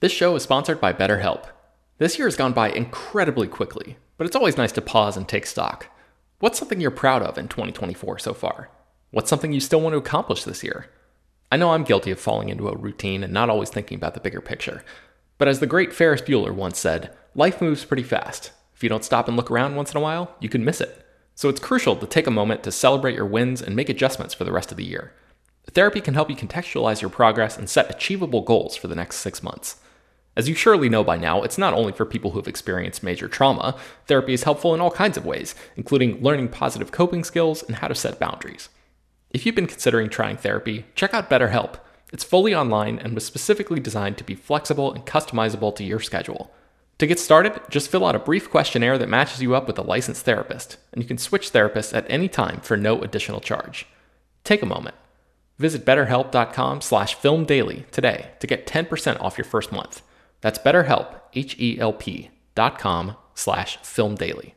This show is sponsored by BetterHelp. This year has gone by incredibly quickly, but it's always nice to pause and take stock. What's something you're proud of in 2024 so far? What's something you still want to accomplish this year? I know I'm guilty of falling into a routine and not always thinking about the bigger picture. But as the great Ferris Bueller once said, life moves pretty fast. If you don't stop and look around once in a while, you can miss it. So it's crucial to take a moment to celebrate your wins and make adjustments for the rest of the year. Therapy can help you contextualize your progress and set achievable goals for the next six months. As you surely know by now, it's not only for people who have experienced major trauma. Therapy is helpful in all kinds of ways, including learning positive coping skills and how to set boundaries. If you've been considering trying therapy, check out BetterHelp. It's fully online and was specifically designed to be flexible and customizable to your schedule. To get started, just fill out a brief questionnaire that matches you up with a licensed therapist, and you can switch therapists at any time for no additional charge. Take a moment. Visit betterhelp.com slash filmdaily today to get 10% off your first month. That's betterhelp, H-E-L-P dot com slash filmdaily.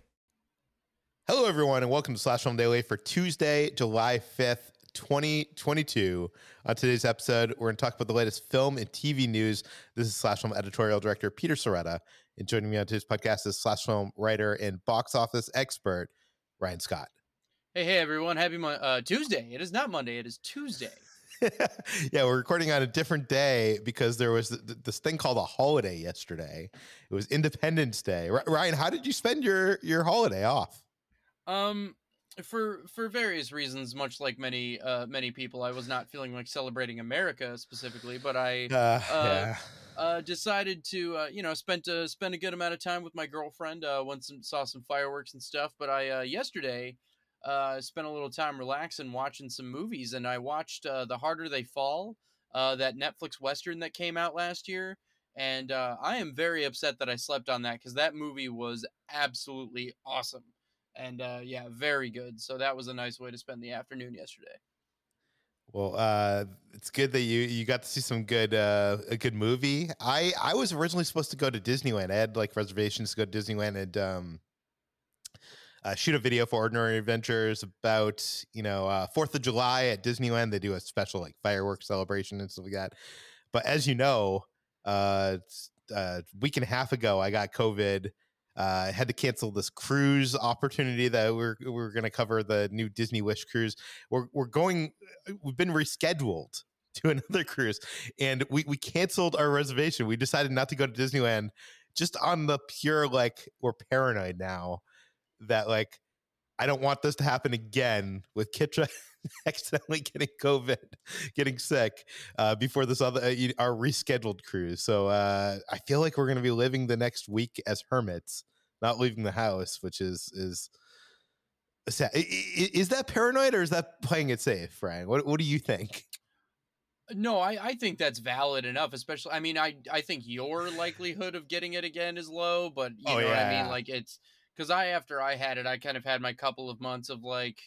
Hello, everyone, and welcome to Slash Film Daily for Tuesday, July 5th, 2022. On today's episode, we're going to talk about the latest film and TV news. This is Slash Film editorial director Peter Sciretta, and joining me on today's podcast is Slash Film writer and box office expert Ryan Scott. Hey, hey, everyone. Happy Mo- uh, Tuesday. It is not Monday, it is Tuesday. yeah, we're recording on a different day because there was th- this thing called a holiday yesterday. It was Independence Day. R- Ryan, how did you spend your your holiday off? Um, for for various reasons, much like many uh many people, I was not feeling like celebrating America specifically, but I Uh, uh, yeah. uh decided to uh, you know spent uh, spend a good amount of time with my girlfriend. Uh, went some saw some fireworks and stuff. But I uh, yesterday uh spent a little time relaxing, watching some movies, and I watched uh, The Harder They Fall, uh, that Netflix western that came out last year. And uh, I am very upset that I slept on that because that movie was absolutely awesome and uh, yeah, very good. So that was a nice way to spend the afternoon yesterday. Well, uh, it's good that you you got to see some good uh, a good movie. I I was originally supposed to go to Disneyland. I had like reservations to go to Disneyland and um, uh, shoot a video for Ordinary Adventures about you know uh, Fourth of July at Disneyland. They do a special like fireworks celebration and stuff like that. But as you know, uh, it's, uh, week and a half ago, I got COVID. Uh, I had to cancel this cruise opportunity that we're we're going to cover the new Disney Wish cruise. We're we're going. We've been rescheduled to another cruise, and we we canceled our reservation. We decided not to go to Disneyland just on the pure like we're paranoid now that like I don't want this to happen again with Kitra accidentally getting COVID, getting sick uh, before this other uh, our rescheduled cruise. So uh, I feel like we're going to be living the next week as hermits, not leaving the house, which is is sad. Is that paranoid or is that playing it safe, Frank? What What do you think? No, I, I think that's valid enough. Especially, I mean, I I think your likelihood of getting it again is low, but you oh, know yeah. what I mean. Like it's because I after I had it, I kind of had my couple of months of like,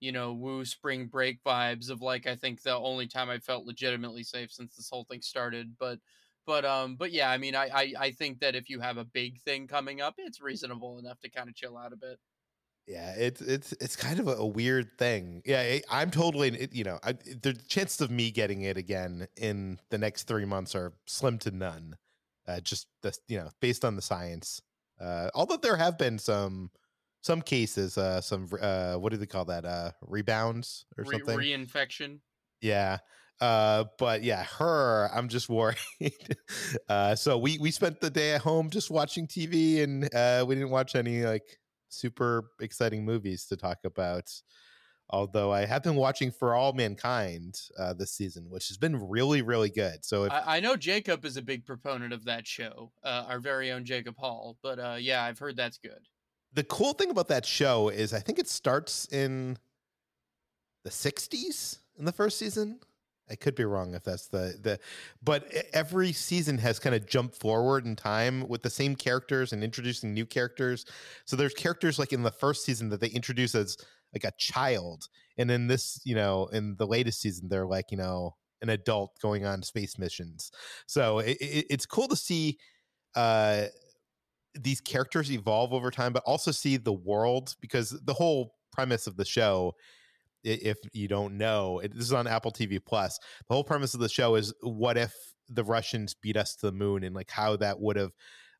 you know, woo spring break vibes of like I think the only time I felt legitimately safe since this whole thing started. But but um but yeah, I mean, I I, I think that if you have a big thing coming up, it's reasonable enough to kind of chill out a bit. Yeah, it's it's it's kind of a, weird thing. Yeah, I'm totally. You know, I, the chances of me getting it again in the next three months are slim to none. Uh, just the you know, based on the science. Uh, although there have been some some cases, uh, some uh, what do they call that? Uh, rebounds or Re- something. Reinfection. Yeah. Uh, but yeah, her, I'm just worried. uh, so we we spent the day at home just watching TV, and uh, we didn't watch any like super exciting movies to talk about. Although I have been watching For All Mankind uh, this season, which has been really, really good. So if, I, I, know Jacob is a big proponent of that show, uh, our very own Jacob Hall. But uh, yeah, I've heard that's good. The cool thing about that show is I think it starts in the 60s in the first season. I could be wrong if that's the the but every season has kind of jumped forward in time with the same characters and introducing new characters. So there's characters like in the first season that they introduce as like a child and in this, you know, in the latest season they're like, you know, an adult going on space missions. So it, it, it's cool to see uh these characters evolve over time but also see the world because the whole premise of the show if you don't know, it, this is on Apple TV Plus. The whole premise of the show is what if the Russians beat us to the moon and like how that would have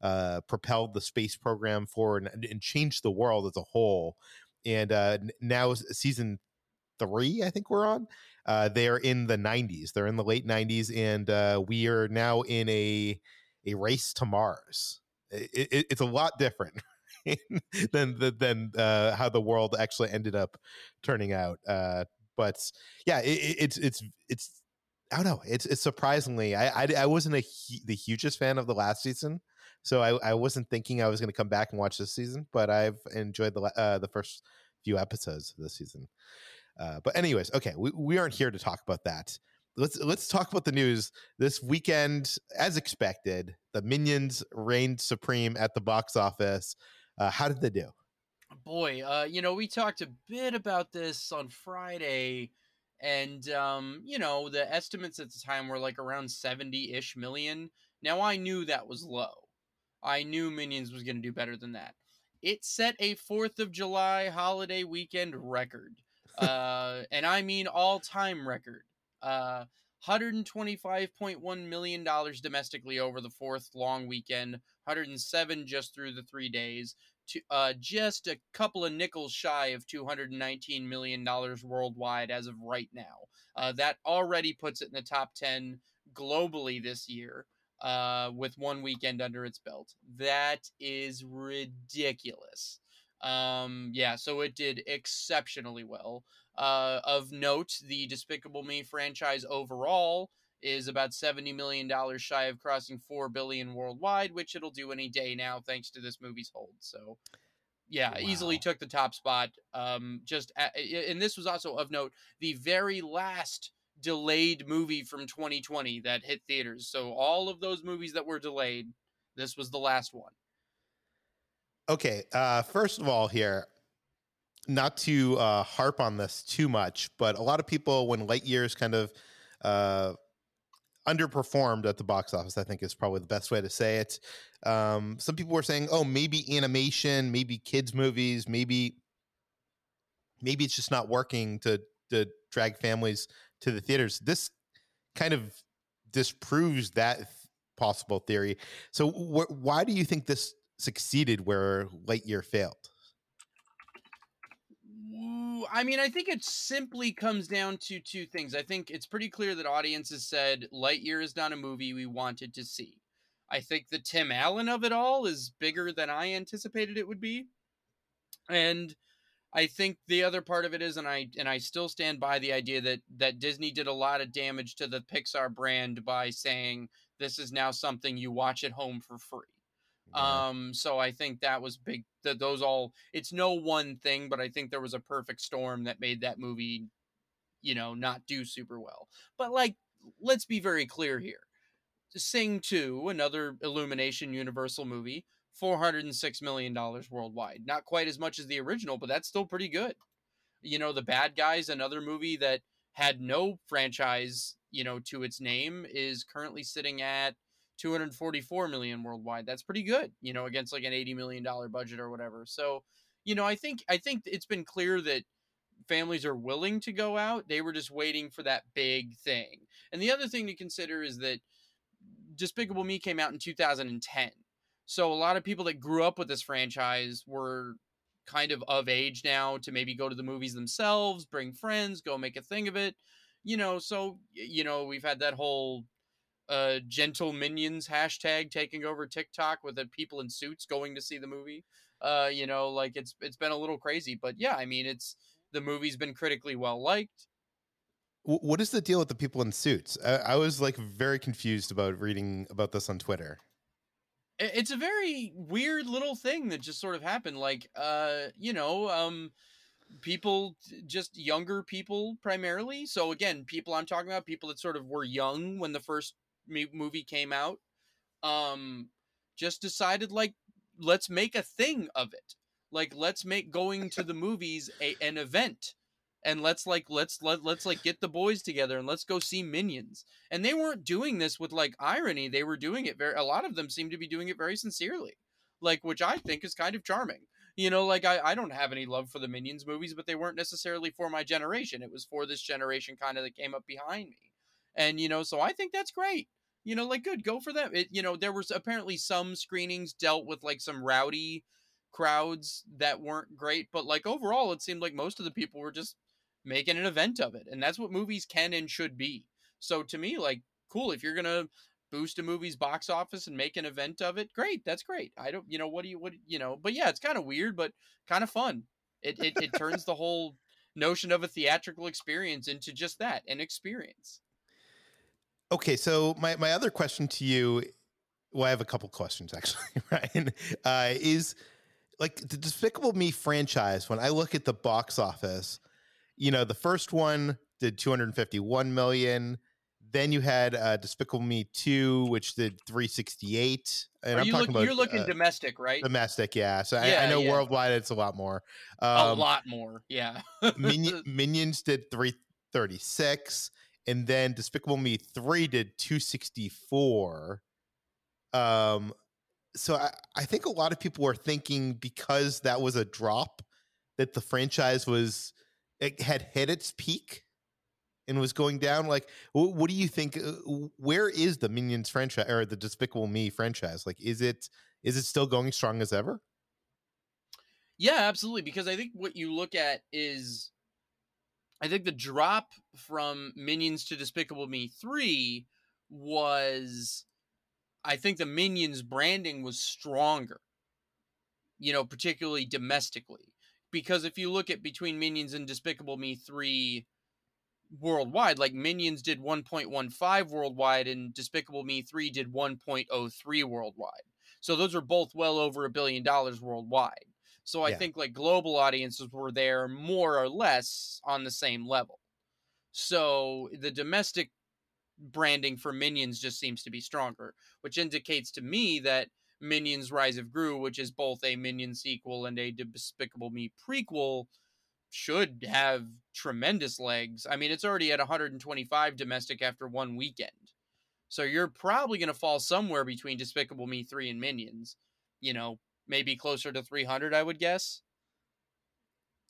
uh, propelled the space program forward and, and, changed the world as a whole. And uh, now season three, I think we're on. Uh, they're in the 90s. They're in the late 90s, and uh, we are now in a a race to Mars. It, it, it's a lot different, than than uh, how the world actually ended up turning out. Uh, but yeah, it, it's it's it's I don't know. It's it's surprisingly I I, I wasn't a the hugest fan of the last season, so I, I wasn't thinking I was going to come back and watch this season. But I've enjoyed the uh, the first few episodes of this season. Uh, but anyways, okay, we, we aren't here to talk about that. Let's let's talk about the news this weekend. As expected, the Minions reigned supreme at the box office. Uh, how did they do? Boy, uh, you know, we talked a bit about this on Friday, and um, you know, the estimates at the time were like around seventy-ish million. Now I knew that was low. I knew Minions was going to do better than that. It set a Fourth of July holiday weekend record, uh, and I mean all-time record. Uh, $125.1 million domestically over the fourth long weekend, 107 just through the three days, to uh, just a couple of nickels shy of $219 million worldwide as of right now. Uh, that already puts it in the top 10 globally this year uh, with one weekend under its belt. That is ridiculous. Um, yeah, so it did exceptionally well. Uh, of note, the Despicable Me franchise overall is about $70 million shy of crossing 4 billion worldwide, which it'll do any day now thanks to this movie's hold. So yeah, wow. easily took the top spot. Um, just and this was also of note the very last delayed movie from 2020 that hit theaters. So all of those movies that were delayed, this was the last one. Okay, uh, first of all, here, not to uh, harp on this too much, but a lot of people, when Lightyear's kind of uh, underperformed at the box office, I think is probably the best way to say it. Um, some people were saying, oh, maybe animation, maybe kids' movies, maybe maybe it's just not working to to drag families to the theaters. This kind of disproves that possible theory. So, wh- why do you think this succeeded where Lightyear failed? I mean, I think it simply comes down to two things. I think it's pretty clear that audiences said Lightyear is not a movie we wanted to see. I think the Tim Allen of it all is bigger than I anticipated it would be. And I think the other part of it is and I and I still stand by the idea that that Disney did a lot of damage to the Pixar brand by saying this is now something you watch at home for free. Yeah. Um, so I think that was big. That those all. It's no one thing, but I think there was a perfect storm that made that movie, you know, not do super well. But like, let's be very clear here. Sing 2, another Illumination Universal movie, $406 million worldwide. Not quite as much as the original, but that's still pretty good. You know, The Bad Guys, another movie that had no franchise, you know, to its name, is currently sitting at 244 million worldwide. That's pretty good, you know, against like an 80 million dollar budget or whatever. So, you know, I think I think it's been clear that families are willing to go out. They were just waiting for that big thing. And the other thing to consider is that Despicable Me came out in 2010. So a lot of people that grew up with this franchise were kind of of age now to maybe go to the movies themselves, bring friends, go make a thing of it. You know, so you know, we've had that whole uh Gentleminions hashtag taking over TikTok with the people in suits going to see the movie. Uh, you know, like it's it's been a little crazy, but yeah, I mean, it's the movie's been critically well liked. What is the deal with the people in suits? I, I was like very confused about reading about this on Twitter. It's a very weird little thing that just sort of happened. Like, uh, you know, um, people, just younger people primarily. So again, people I'm talking about, people that sort of were young when the first movie came out, um, just decided like, let's make a thing of it. Like, let's make going to the movies a, an event. And let's like let's let let's like get the boys together and let's go see Minions. And they weren't doing this with like irony. They were doing it very a lot of them seem to be doing it very sincerely. Like which I think is kind of charming. You know, like I, I don't have any love for the Minions movies, but they weren't necessarily for my generation. It was for this generation kind of that came up behind me. And you know, so I think that's great. You know, like good, go for them. It you know, there was apparently some screenings dealt with like some rowdy crowds that weren't great, but like overall it seemed like most of the people were just making an event of it. And that's what movies can and should be. So to me, like, cool, if you're gonna boost a movie's box office and make an event of it, great, that's great. I don't you know, what do you what you know, but yeah, it's kind of weird, but kind of fun. It it, it turns the whole notion of a theatrical experience into just that, an experience. Okay, so my, my other question to you, well, I have a couple questions actually, Ryan, uh, is like the Despicable Me franchise. When I look at the box office, you know, the first one did 251 million. Then you had uh, Despicable Me 2, which did 368. And Are I'm you talking look, about you're looking uh, domestic, right? domestic, yeah. So I, I know yeah. worldwide it's a lot more. a Um, lot more, yeah. Minion, Minions did 336 and then Despicable Me 3 did 264. Um so I, I think a lot of people were thinking because that was a drop that the franchise was it had hit its peak and was going down like wh- what do you think uh, where is the Minions franchise or the Despicable Me franchise like is it is it still going strong as ever? Yeah, absolutely. Because I think what you look at is, I think the drop from Minions to Despicable Me 3 was, I think the Minions branding was stronger, you know, particularly domestically. Because if you look at between Minions and Despicable Me 3 worldwide, like Minions did 1.15 worldwide and Despicable Me 3 did 1.03 worldwide. So those are both well over a billion dollars worldwide. So I Yeah. think like global audiences were there more or less on the same level. So the domestic branding for Minions just seems to be stronger, which indicates to me that Minions Rise of Gru, which is both a Minion sequel and a Despicable Me prequel, should have tremendous legs. I mean, it's already at 125 domestic after one weekend. So you're probably going to fall somewhere between Despicable Me 3 and Minions. You know, maybe closer to 300, I would guess.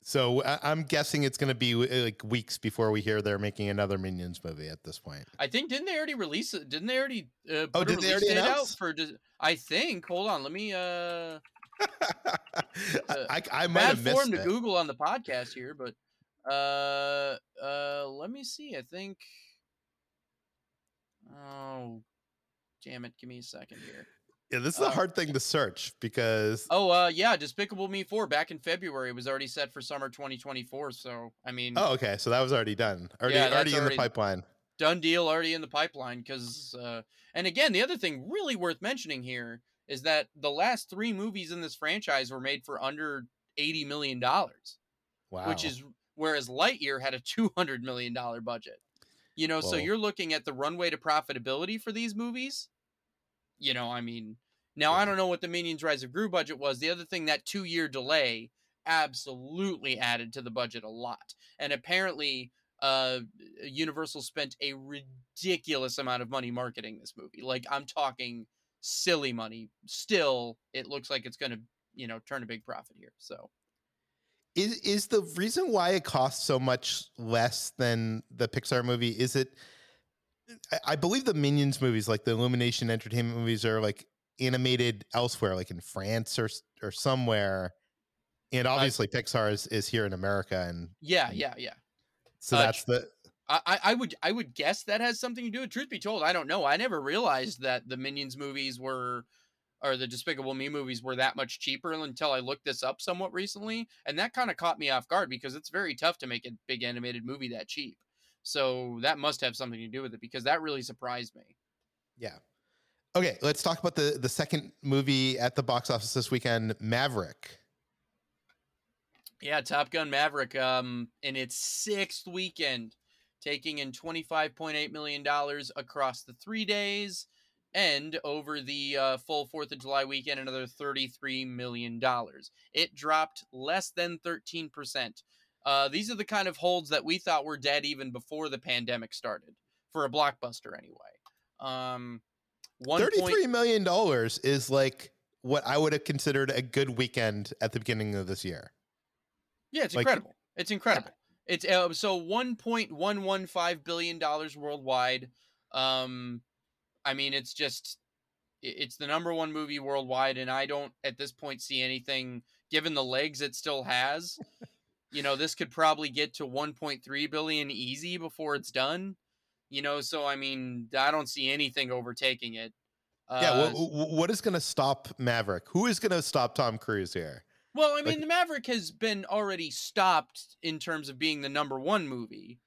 So I, I'm guessing it's going to be uh, like weeks before we hear they're making another Minions movie at this point. I think didn't they already release it? Didn't they already uh, put Oh, did they already out for? I think. Hold on, let me. uh I, I, might have missed form to it. Google on the podcast here, but uh, uh, let me see. I think. Oh, damn it! Give me a second here. Yeah, this is a uh, hard thing to search because Oh, uh, yeah, Despicable Me four back in February was already set for summer 2024. So I mean, oh, okay, so that was already done, already, Yeah, already in already- the pipeline. done deal already in the pipeline because uh and again the other thing really worth mentioning here is that the last three movies in this franchise were made for under eighty million dollars, Wow. which is whereas Lightyear had a two hundred million dollar budget. You know, so you're looking at the runway to profitability for these movies. You know, I mean, now I don't know what the Minions Rise of Gru budget was. The other thing, that two year delay absolutely added to the budget a lot. And apparently, uh, Universal spent a ridiculous amount of money marketing this movie. Like, I'm talking silly money. Still, it looks like it's going to, you know, turn a big profit here. So, is is the reason why it costs so much less than the Pixar movie? Is it? I, I believe the Minions movies, like the Illumination Entertainment movies, are like animated elsewhere, like in France or or somewhere. And obviously, Pixar is, is here in America, and yeah, yeah, yeah. so Uh, that's the I, I- I would I would guess that has something to do with truth be told, I don't know. I never realized that the Minions movies were or the Despicable Me movies were that much cheaper until I looked this up somewhat recently. And that kind of caught me off guard because it's very tough to make a big animated movie that cheap. So that must have something to do with it because that really surprised me. yeah. Okay, let's talk about the the second movie at the box office this weekend, Maverick. Yeah, Top Gun Maverick um in its sixth weekend, taking in $25.8 million across the three days and over the uh, full 4th of July weekend, another $33 million. It dropped less than 13%. Uh, these are the kind of holds that we thought were dead even before the pandemic started, for a blockbuster anyway. Um, one Thirty-three million dollars is like what I would have considered a good weekend at the beginning of this year. Yeah, it's Like- incredible. It's incredible. It's uh, so one point one one five billion dollars worldwide. Um, I mean, it's just it's the number one movie worldwide, and I don't at this point see anything. Given the legs it still has, you know, this could probably get to one point three billion easy before it's done. You know, so I mean, I don't see anything overtaking it. Uh, yeah, wh- wh- what is going to stop Maverick? Who is going to stop Tom Cruise here? Well, I mean, Like- the Maverick has been already stopped in terms of being the number one movie.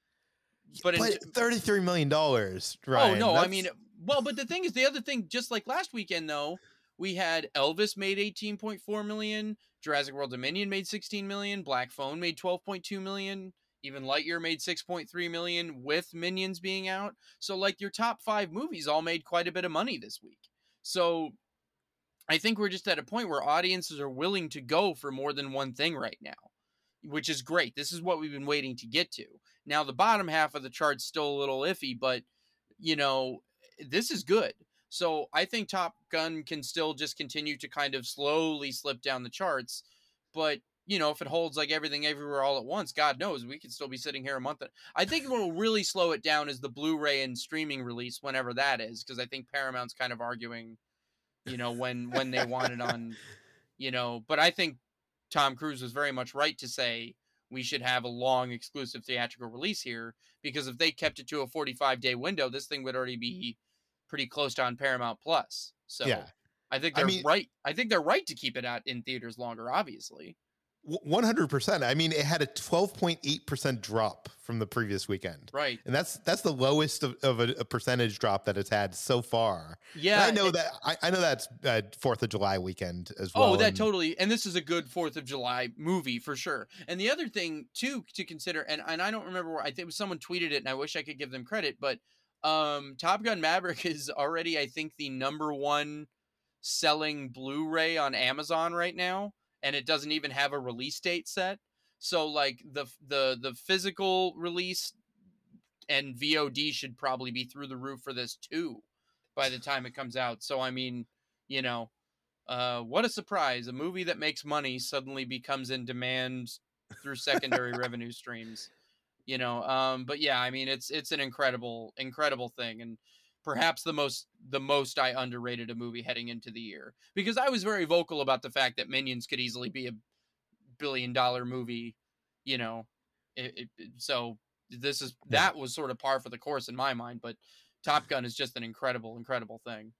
But, in, But thirty-three million dollars, oh right? no, I mean, well, but the thing is, the other thing, just like last weekend, though, we had Elvis made eighteen point four million, Jurassic World Dominion made sixteen million, Black Phone made twelve point two million, even Lightyear made six point three million with Minions being out. So, like, your top five movies all made quite a bit of money this week. So, I think we're just at a point where audiences are willing to go for more than one thing right now, which is great. This is what we've been waiting to get to. Now, the bottom half of the chart's still a little iffy, but you know, this is good. So I think Top Gun can still just continue to kind of slowly slip down the charts. But, you know, if it holds like everything everywhere all at once, God knows we could still be sitting here a month. I think what will really slow it down is the Blu ray and streaming release, whenever that is, because I think Paramount's kind of arguing, you know, when when they want it on, you know, but I think Tom Cruise was very much right to say we should have a long exclusive theatrical release here because if they kept it to a 45 day window, this thing would already be pretty close to on Paramount Plus. So Yeah. I think they're mean- right. I think they're right to keep it out in theaters longer. Obviously, one hundred percent. I mean, it had a twelve point eight percent drop from the previous weekend, right? and that's that's the lowest of, of a, a percentage drop that it's had so far. And Yeah, I know it- that. I, I know that's uh, Fourth of July weekend as well. Oh, that and- totally. And this is a good Fourth of July movie for sure. And the other thing too to consider, and and I don't remember where I think someone tweeted it, and I wish I could give them credit, but um, Top Gun Maverick is already, I think, the number one selling Blu-ray on Amazon right now, and it doesn't even have a release date set. So like the the the physical release and VOD should probably be through the roof for this too by the time it comes out. So I mean, you know, uh, what a surprise! A movie that makes money suddenly becomes in demand through secondary revenue streams. You know, um, but yeah, I mean, it's it's an incredible, incredible thing, and perhaps the most the most I underrated a movie heading into the year because I was very vocal about the fact that Minions could easily be a billion dollar movie. You know, it, it, so this is that was sort of par for the course in my mind, but Top Gun is just an incredible, incredible thing.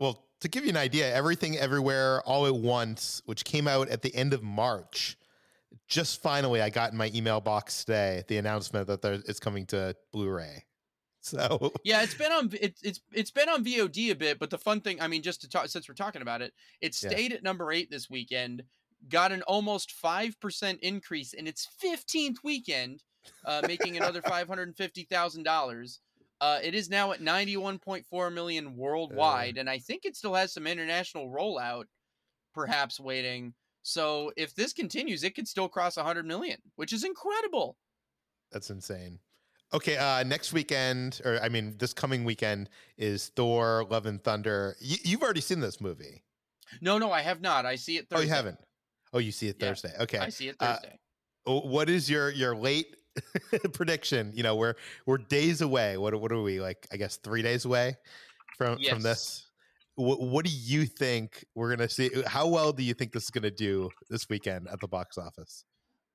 Well, to give you an idea, Everything Everywhere All at Once, which came out at the end of March, just finally I got in my email box today the announcement that there, it's coming to Blu-ray. So yeah, it's been on it, it's it's been on VOD a bit, but the fun thing, I mean, just to talk since we're talking about it, it Yeah. stayed at number eight this weekend, got an almost five percent increase in its fifteenth weekend, uh, making another five hundred and fifty thousand dollars. Uh, it is now at ninety one point four million worldwide, and I think it still has some international rollout, perhaps waiting. So if this continues, it could still cross hundred million, which is incredible. That's insane. Okay, uh next weekend, or I mean, this coming weekend is Thor: Love and Thunder. You, you've already seen this movie. No, no, I have not. I see it. Thursday. Oh, you haven't. Oh, you see it Yeah, Thursday. Okay. I see it Uh, Thursday. Oh, What is your your late prediction? You know, we're we're days away. What what are we like? I guess three days away from from this. What what do you think we're gonna see? How well do you think this is gonna do this weekend at the box office?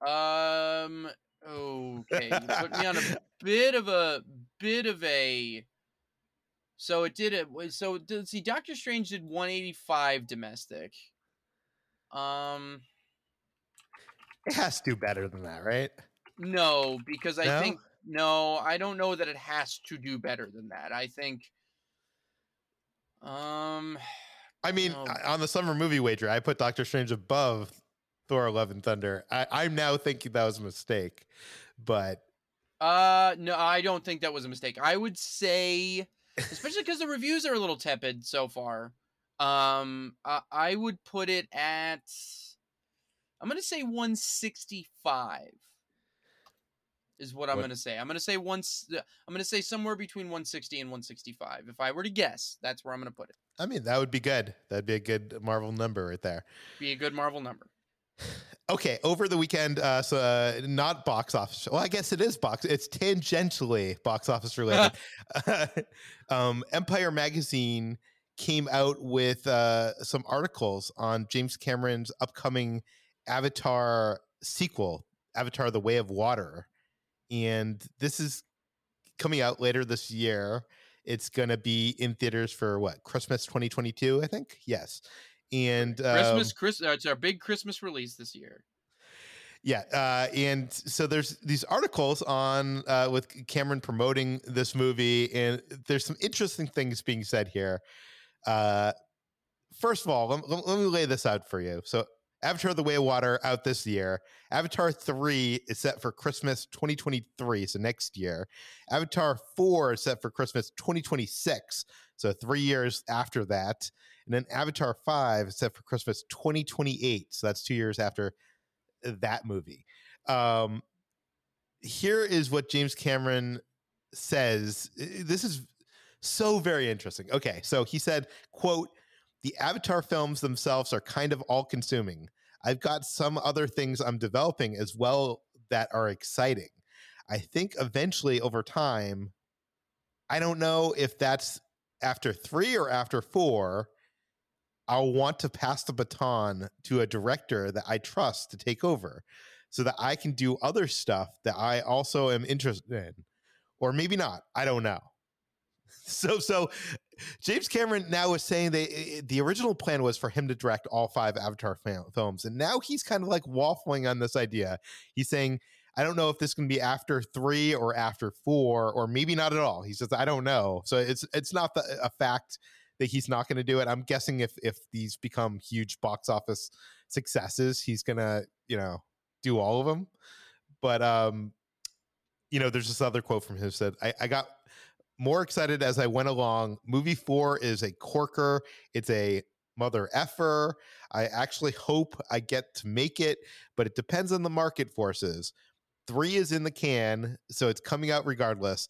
Um. Okay, you put me on a bit of a bit of a. So it did it. So let's see. Doctor Strange did 185 domestic. Um. It has to do better than that, right? No, because I No? think no. I don't know that it has to do better than that. I think. Um. I mean. On the summer movie wager, I put Doctor Strange above Thor: Love and Thunder. I, I'm now thinking that was a mistake, but Uh. No, I don't think that was a mistake. I would say, especially because the reviews are a little tepid so far. Um. I, I would put it at. I'm gonna say 165. Is what I'm What- gonna say. I'm gonna say once. I'm gonna say somewhere between 160 and 165. If I were to guess, that's where I'm gonna put it. I mean, that would be good. That'd be a good Marvel number right there. Be a good Marvel number. Okay, over the weekend, uh, so uh, not box office. Well, I guess it is box. It's tangentially box office related. um, Empire magazine came out with uh, some articles on James Cameron's upcoming Avatar sequel, Avatar: The Way of Water, and this is coming out later this year. It's going to be in theaters for what Christmas 2022, I think. Yes, and um, Christmas, Chris, uh, it's our big Christmas release this year. yeah, uh, and so there's these articles on uh, with Cameron promoting this movie, and there's some interesting things being said here. Uh, first of all, let, let- me lay this out for you. So, Avatar: The Way of Water out this year. Avatar three is set for Christmas 2023, so next year. Avatar four is set for Christmas 2026, so three years after that. And then Avatar five is set for Christmas 2028, so that's two years after that movie. Um, here is what James Cameron says. This is so very interesting. Okay, so he said, "quote The Avatar films themselves are kind of all consuming. I've got some other things I'm developing as well that are exciting. I think eventually over time, I don't know if that's after three or after four." I'll want to pass the baton to a director that I trust to take over so that I can do other stuff that I also am interested in. Or maybe not. I don't know. So so James Cameron now is saying that the original plan was for him to direct all five Avatar films and now he's kind of like waffling on this idea. He's saying I don't know if this can be after 3 or after 4 or maybe not at all. He says I don't know. So it's it's not the, a fact that he's not going to do it. I'm guessing if if these become huge box office successes, he's going to, you know, do all of them. But um, you know, there's this other quote from him said, I, I got more excited as I went along. Movie four is a corker, it's a mother effer. I actually hope I get to make it, but it depends on the market forces. Three is in the can, so it's coming out regardless.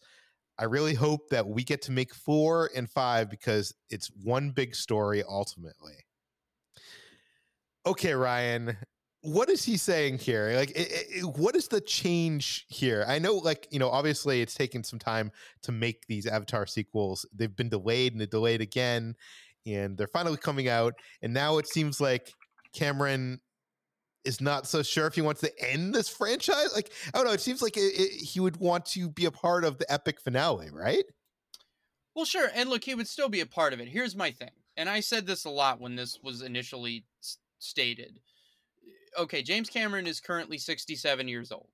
I really hope that we get to make four and five because it's one big story ultimately. Okay, Ryan, what is he saying here? Like, i i what is the change here? I know, like, you know, obviously it's taken some time to make these Avatar sequels. They've been delayed and delayed again, and they're finally coming out. And now it seems like Cameron is not so sure if he wants to end this franchise. Like, I don't know. It seems like it, it, he would want to be a part of the epic finale, right? Well, sure. And look, he would still be a part of it. Here's my thing. And I said this a lot when this was initially s- stated. Okay, James Cameron is currently 67 years old.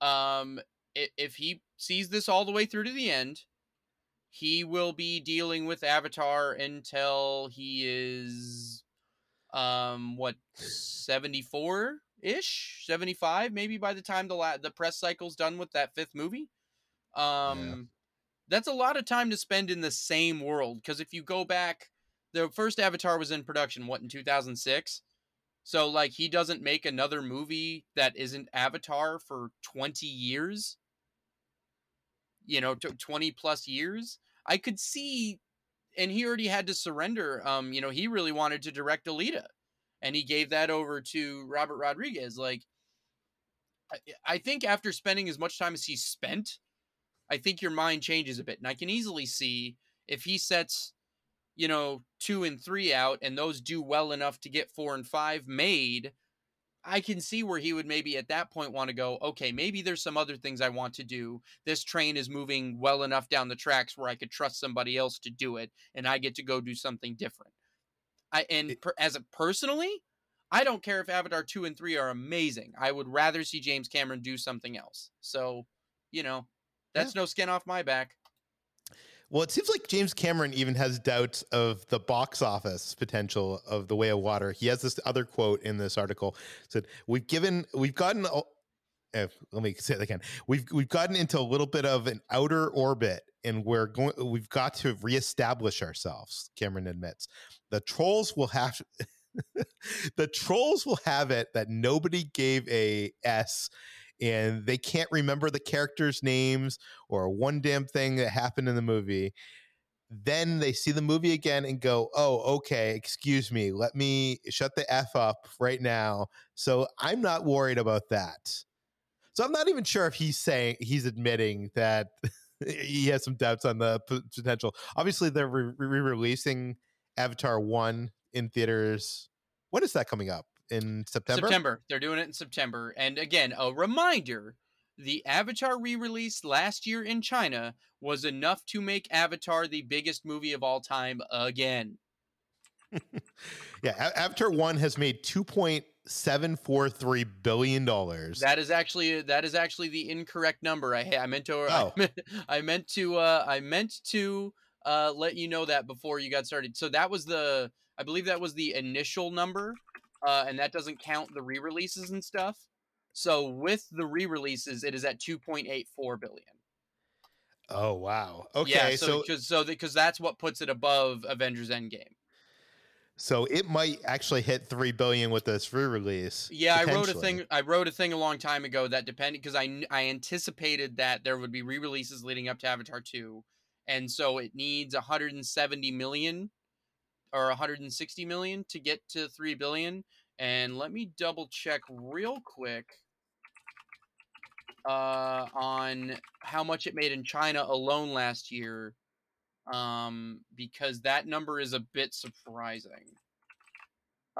Um, if he sees this all the way through to the end, he will be dealing with Avatar until he is um what 74 ish 75 maybe by the time the la- the press cycle's done with that fifth movie. Um Yeah. that's a lot of time to spend in the same world because if you go back the first avatar was in production what in 2006 so like he doesn't make another movie that isn't avatar for 20 years? You know t- 20 plus years? I could see and he already had to surrender um you know he really wanted to direct alita and he gave that over to robert rodriguez like I, I think after spending as much time as he spent i think your mind changes a bit and i can easily see if he sets you know two and three out and those do well enough to get four and five made I can see where he would maybe at that point want to go, okay, maybe there's some other things I want to do. This train is moving well enough down the tracks where I could trust somebody else to do it and I get to go do something different. I and It- per, as a personally, I don't care if Avatar 2 and 3 are amazing. I would rather see James Cameron do something else. So, you know, that's no skin off my back. Well, it seems like James Cameron even has doubts of the box office potential of The Way of Water. He has this other quote in this article said, "We've given, we've gotten." eh, let me say it again. We've we've gotten into a little bit of an outer orbit, and we're going. We've got to reestablish ourselves. Cameron admits the trolls will have. the trolls will have it that nobody gave a S, and they can't remember the characters' names or one damn thing that happened in the movie. Then they see the movie again and go, "Oh, okay, excuse me. Let me shut the f up right now." So I'm not worried about that. So I'm not even sure if he's saying he's admitting that he has some doubts on the potential. Obviously, they're re- re-releasing Avatar One in theaters. When is that coming up? In September. September. They're doing it in September. And again, a reminder the Avatar re release last year in China was enough to make Avatar the biggest movie of all time again. Yeah, Avatar One has made two point seven four three billion dollars. That is actually that is actually the incorrect number. I I meant to Oh. I, meant, I meant to uh, I meant to uh, let you know that before you got started. So that was the I believe that was the initial number, uh, and that doesn't count the re-releases and stuff. So with the re-releases, it is at two point eight four billion. Oh wow. Okay, yeah, so so because that's what puts it above Avengers Endgame. so it might actually hit three billion with this re-release. Yeah, I wrote a thing. I wrote a thing a long time ago that depended because I I anticipated that there would be re-releases leading up to Avatar two, and so it needs 170 million or 160 million to get to three billion. And let me double check real quick uh, on how much it made in China alone last year, um, because that number is a bit surprising.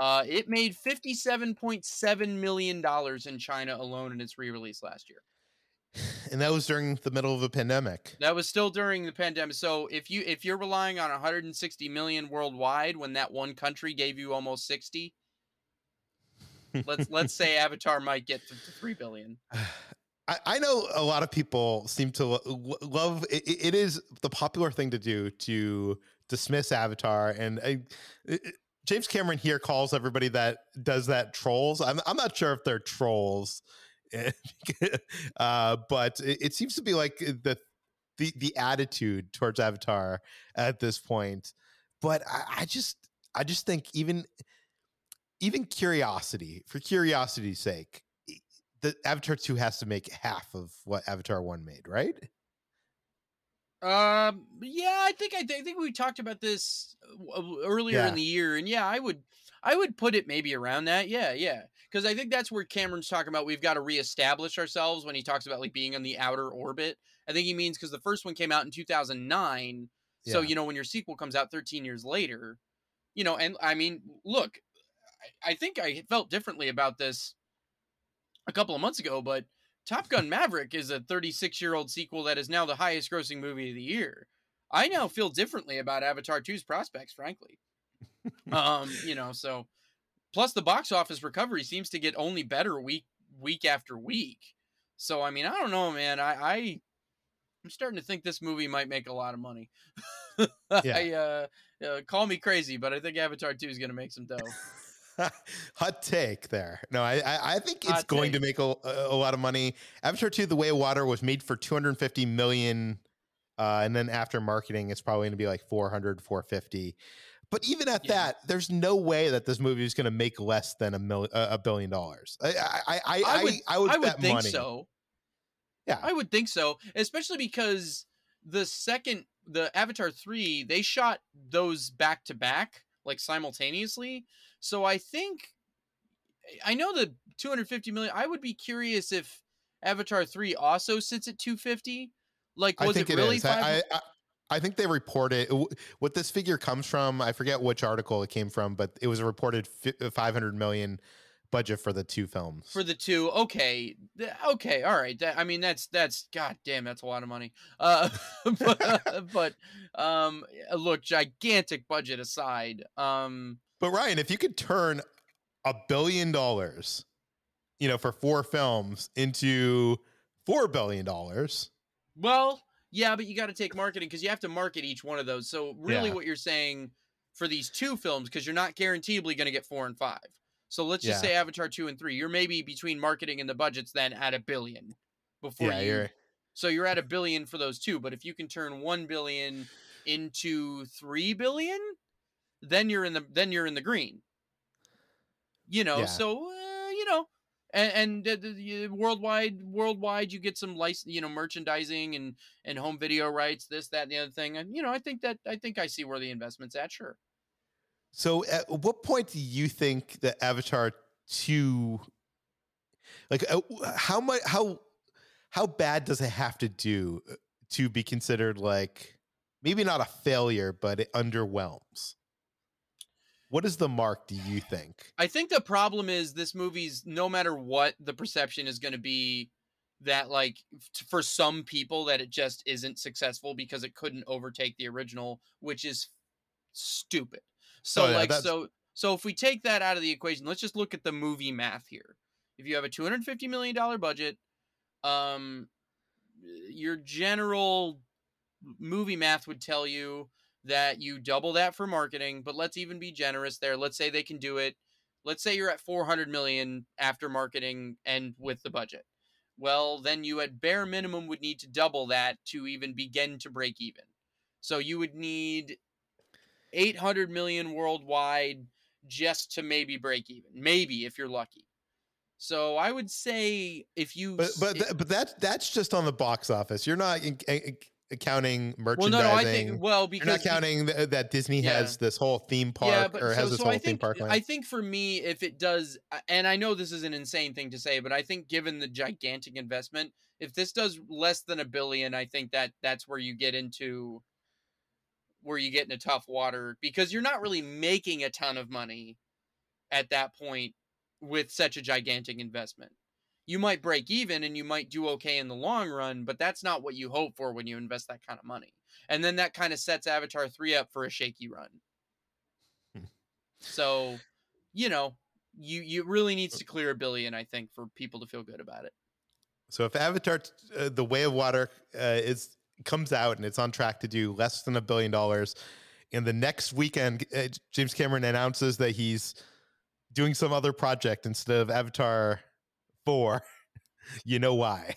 Uh, it made fifty-seven point seven million dollars in China alone in its re-release last year. And that was during the middle of a pandemic. That was still during the pandemic. So if you if you're relying on 160 million worldwide when that one country gave you almost 60, let's let's say Avatar might get to, to three billion. I, I know a lot of people seem to lo- lo- love it, it is the popular thing to do to dismiss Avatar and I, it- James Cameron here calls everybody that does that trolls. I'm I'm not sure if they're trolls, uh, but it, it seems to be like the the the attitude towards Avatar at this point. But I, I just I just think even even curiosity for curiosity's sake the Avatar 2 has to make half of what Avatar 1 made, right? Um. Yeah, I think I, thi- I think we talked about this uh, w- earlier Yeah. in the year, and yeah, I would I would put it maybe around that. Yeah, yeah, because I think that's where Cameron's talking about we've got to reestablish ourselves when he talks about like being on the outer orbit. I think he means because the first one came out in two thousand nine, Yeah. so you know when your sequel comes out thirteen years later, you know, and I mean, look, I, I think I felt differently about this a couple of months ago, but Top Gun Maverick is a 36 year old sequel that is now the highest grossing movie of the year. I now feel differently about Avatar 2's prospects, frankly. um, you know, so plus the box office recovery seems to get only better week week after week. So I mean, I don't know, man. I I I'm starting to think this movie might make a lot of money. Yeah. I, uh, uh, call me crazy, but I think Avatar 2 is going to make some dough. Hot take there. No, I I, I think it's Hot going to make a, a lot of money. Avatar 2 The Way of Water was made for 250 million uh, and then after marketing it's probably going to be like 400 450. But even at Yeah. that, there's no way that this movie is going to make less than a mil- a uh, a billion dollars. I I I I, would- I would, I would think money. so. Yeah. I would think so, especially because the second the Avatar 3, they shot those back to back like simultaneously. So I think I know the 250 million. I would be curious if Avatar 3 also sits at 250. Like was it it really? I, I, I think they reported what this figure comes from. I forget which article it came from, but it was a reported 500 million budget for the two films. for the two okay okay all right that, i mean that's that's god damn that's a lot of money uh but, but um look gigantic budget aside um but Ryan, if you could turn a billion dollars, you know, for four films into four billion dollars, well yeah but you got to take marketing because you have to market each one of those so really Yeah. what you're saying for these two films because you're not guaranteedly going to get four and five so let's just Yeah. say avatar 2 and 3 you're maybe between marketing and the budgets then at a billion before yeah, you you're So you're at a billion for those two, but if you can turn one billion into three billion, then you're in the then you're in the green. You know, Yeah. so uh, you know, and, and the worldwide worldwide you get some license, you know, merchandising and and home video rights, this that and the other thing, and you know, I think that I think I see where the investment's at. Sure. So, at what point do you think that Avatar two, like, uh, how much, how, how bad does it have to do uh, to be considered like maybe not a failure, but it underwhelms? What is the mark? Do you think? I think the problem is this movie's no matter what the perception is going to be that like for some people that it just isn't successful because it couldn't overtake the original, which is stupid. So Oh, yeah, like that's- so so if we take that out of the equation, let's just look at the movie math here. If you have a 250 million dollar budget, um your general movie math would tell you that you double that for marketing, but let's even be generous there. Let's say they can do it. Let's say you're at 400 million after marketing and with the budget. Well, then you at bare minimum would need to double that to even begin to break even. So you would need 800 million worldwide just to maybe break even. Maybe if you're lucky. So I would say if you But but th- but that that's just on the box office. You're not in, in- accounting well, merchandising. no, no, I think well because You're not counting th- that Disney Yeah. has this whole theme park or has this whole I theme think, park. I think for me, if it does, uh, and I know this is an insane thing to say, but I think given the gigantic investment, if this does less than a billion, I think that that's where you get into where you get into tough water because you're not really making a ton of money at that point with such a gigantic investment. You might break even and you might do okay in the long run, but that's not what you hope for when you invest that kind of money. And then that kind of sets Avatar 3 up for a shaky run. Hmm. So, you know, you you really needs to clear a billion, I think, for people to feel good about it. So if Avatar: uh, The Way of Water uh, is comes out and it's on track to do less than a billion dollars, and the next weekend uh, James Cameron announces that he's doing some other project instead of Avatar Four, you know why?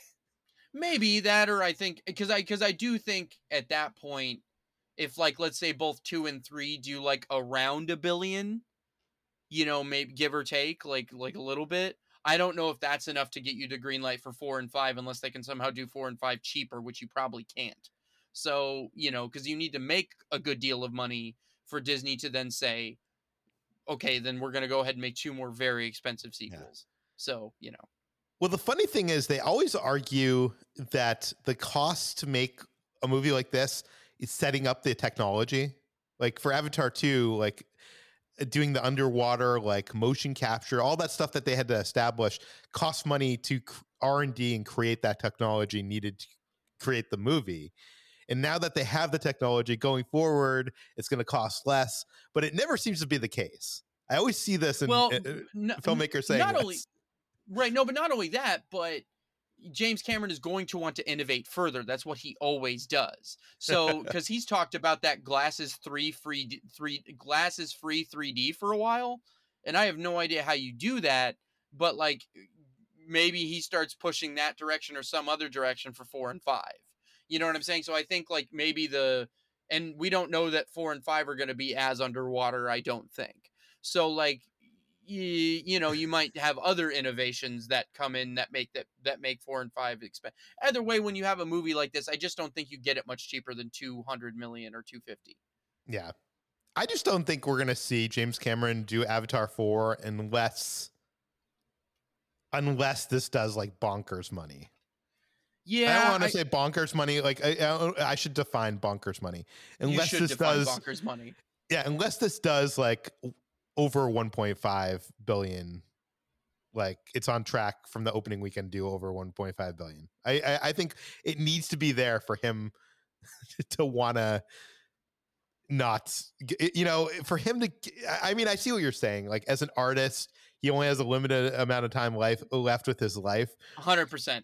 Maybe that, or I think because I because I do think at that point, if like let's say both two and three do like around a billion, you know, maybe give or take, like like a little bit. I don't know if that's enough to get you to green light for four and five, unless they can somehow do four and five cheaper, which you probably can't. So you know, because you need to make a good deal of money for Disney to then say, okay, then we're gonna go ahead and make two more very expensive sequels. So you know, Well, the funny thing is, they always argue that the cost to make a movie like this is setting up the technology. Like for Avatar 2, like doing the underwater like motion capture, all that stuff that they had to establish cost money to R&D and create that technology needed to create the movie. And now that they have the technology going forward, it's going to cost less, but it never seems to be the case. I always see this in well, uh, uh, n- filmmakers saying not only Right. No, but not only that, but James Cameron is going to want to innovate further. That's what he always does. So, because he's talked about that glasses three free three glasses free 3D for a while, and I have no idea how you do that. But like, uh, maybe he starts pushing that direction or some other direction for four and five. You know what I'm saying? So I think like maybe the and we don't know that four and five are going to be as underwater. I don't think so. Like you, you know you might have other innovations that come in that make that that make four and five expensive. Either way, when you have a movie like this, I just don't think you get it much cheaper than two hundred million or two fifty. Yeah, I just don't think we're gonna see James Cameron do Avatar four unless unless this does like bonkers money. Yeah, I don't want to say bonkers money. Like I, I, should define bonkers money. Unless this does bonkers money. Yeah, unless this does like over 1.5 billion like it's on track from the opening weekend do over 1.5 billion. I, I, I think it needs to be there for him to want to not you know for him to i mean i see what you're saying. Like as an artist he only has a limited amount of time life uh, left with his life. 100%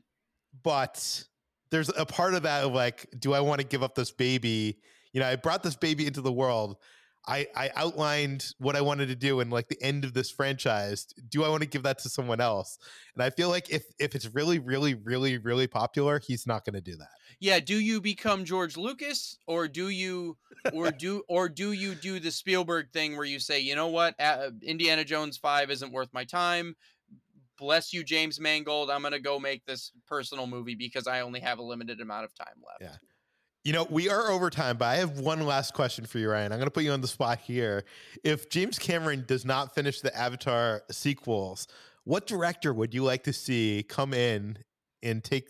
but there's a part of that of like do i want to give up this baby? You know i brought this baby into the world I, I outlined what I wanted to do in like the end of this franchise. Do I want to give that to someone else? And I feel like if if it's really, really, really, really popular, he's not going to do that. Yeah. Do you become George Lucas, or do you, or do, or do you do the Spielberg thing where you say, you know what, uh, Indiana Jones Five isn't worth my time. Bless you, James Mangold. I'm gonna go make this personal movie because I only have a limited amount of time left. Yeah. You know, we are over time, but I have one last question for you, Ryan. I'm going to put you on the spot here. If James Cameron does not finish the Avatar sequels, what director would you like to see come in and take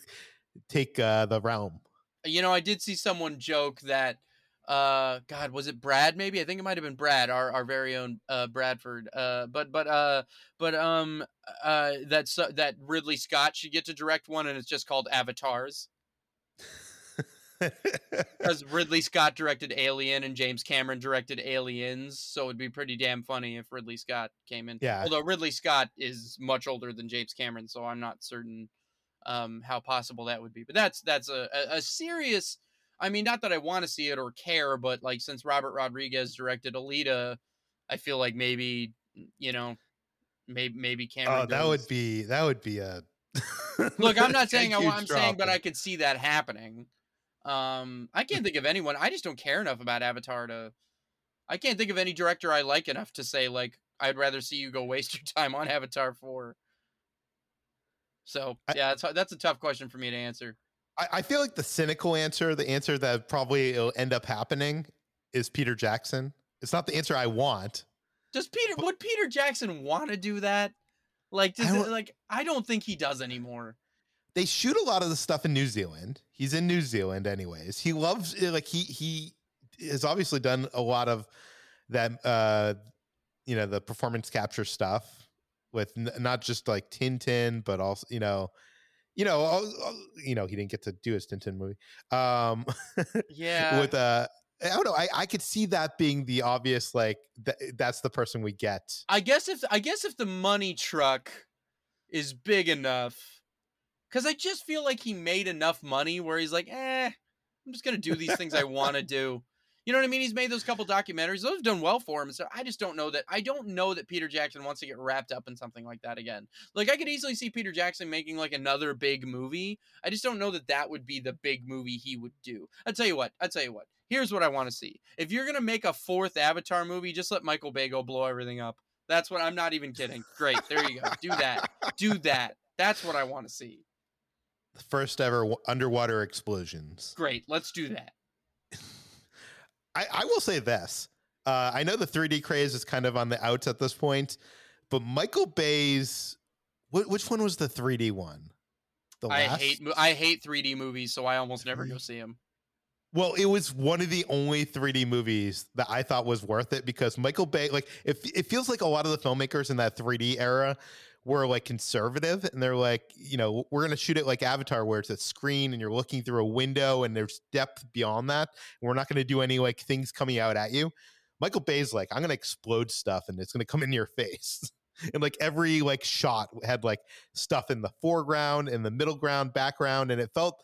take uh, the realm? You know, I did see someone joke that uh god was it brad maybe i think it might have been brad our our very own uh bradford uh but but uh but um uh that's uh, that ridley scott should get to direct one and it's just called avatars because Ridley Scott directed Alien and James Cameron directed Aliens, so it'd be pretty damn funny if Ridley Scott came in. Yeah. Although Ridley Scott is much older than James Cameron, so I'm not certain um, how possible that would be. But that's that's a, a, a serious. I mean, not that I want to see it or care, but like since Robert Rodriguez directed Alita, I feel like maybe you know, maybe maybe Cameron. Oh, that would be that would be a. Look, I'm not saying I, want. I'm saying, but I could see that happening. Um, I can't think of anyone. I just don't care enough about Avatar to. I can't think of any director I like enough to say like I'd rather see you go waste your time on Avatar four. So yeah, that's that's a tough question for me to answer. I, I feel like the cynical answer, the answer that probably will end up happening, is Peter Jackson. It's not the answer I want. Does Peter would Peter Jackson want to do that? Like, does I it, like I don't think he does anymore they shoot a lot of the stuff in New Zealand. He's in New Zealand anyways. He loves eh, like he he has obviously done a lot of that uh you know the performance capture stuff with n- not just like Tintin but also you know you know you know he didn't get to do his Tintin movie. Um yeah. with uh I don't know. I, I could see that being the obvious, like th- that's the person we get. I guess if I guess if the money truck is big enough, because I just feel like he made enough money where he's like, eh, I'm just gonna do these things I want to do. You know what I mean? He's made those couple documentaries; those have done well for him. So I just don't know that. I don't know that Peter Jackson wants to get wrapped up in something like that again. Like I could easily see Peter Jackson making like another big movie. I just don't know that that would be the big movie he would do. I'll tell you what. I'll tell you what. Here's what I want to see. If you're gonna make a fourth Avatar movie, just let Michael Bay go blow everything up. That's what I'm not even kidding. Great. There you go. Do that. Do that. That's what I want to see the first ever w- underwater explosions. Great, let's do that. I, I will say this. Uh, I know the 3D craze is kind of on the outs at this point, but Michael Bay's wh- which one was the 3D one? The I last? hate I hate 3D movies, so I almost never go see them. Well, it was one of the only 3D movies that I thought was worth it because Michael Bay, like, it, it feels like a lot of the filmmakers in that 3D era were like conservative and they're like, you know, we're going to shoot it like Avatar where it's a screen and you're looking through a window and there's depth beyond that. And we're not going to do any like things coming out at you. Michael Bay's like, I'm going to explode stuff and it's going to come in your face. and like every like shot had like stuff in the foreground in the middle ground background and it felt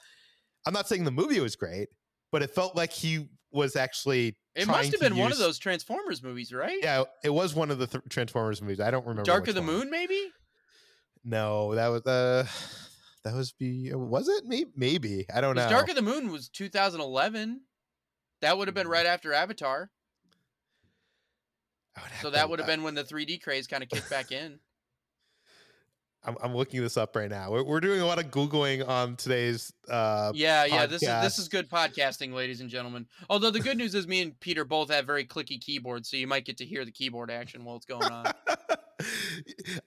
i'm not saying the movie was great but it felt like he was actually It must have been one of those Transformers movies, right? yeah it was one of the th- transformers movies i don't remember Dark of the one. Moon, maybe. No that was uh that was be was it maybe maybe i don't know Dark of the Moon was 2011. That would have been Mm. right after Avatar. So that would have been when the 3D craze kind of kicked back in. I'm, I'm looking this up right now we're, we're doing a lot of googling on today's uh Yeah, yeah. This is this is good podcasting, ladies and gentlemen. Although the good news is, me and Peter both have very clicky keyboards, so you might get to hear the keyboard action while it's going on.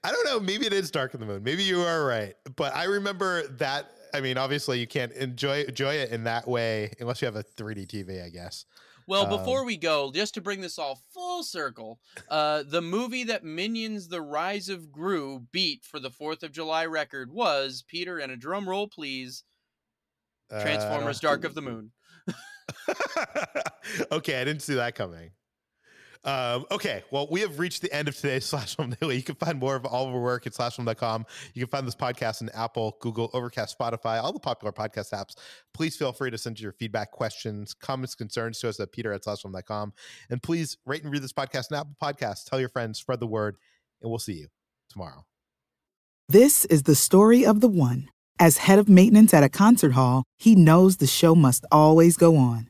I don't know. Maybe it is Dark in the Moon. Maybe you are right. But I remember that. I mean, obviously, you can't enjoy enjoy it in that way unless you have a 3D TV, I guess. Well, Um, before we go, just to bring this all full circle, uh, the movie that Minions: The Rise of Gru beat for the Fourth of July record was Peter, and a drum roll, please. Uh, Transformers: Dark of the Moon. okay, I didn't see that coming. Um, okay, well, we have reached the end of today's Slash Film Daily. You can find more of all of our work at slashfilm.com. You can find this podcast in Apple, Google, Overcast, Spotify, all the popular podcast apps. Please feel free to send your feedback, questions, comments, concerns to us at peter at slashfilm.com. And please rate and read this podcast in Apple Podcasts. Tell your friends, spread the word, and we'll see you tomorrow. This is the story of the one. As head of maintenance at a concert hall, he knows the show must always go on.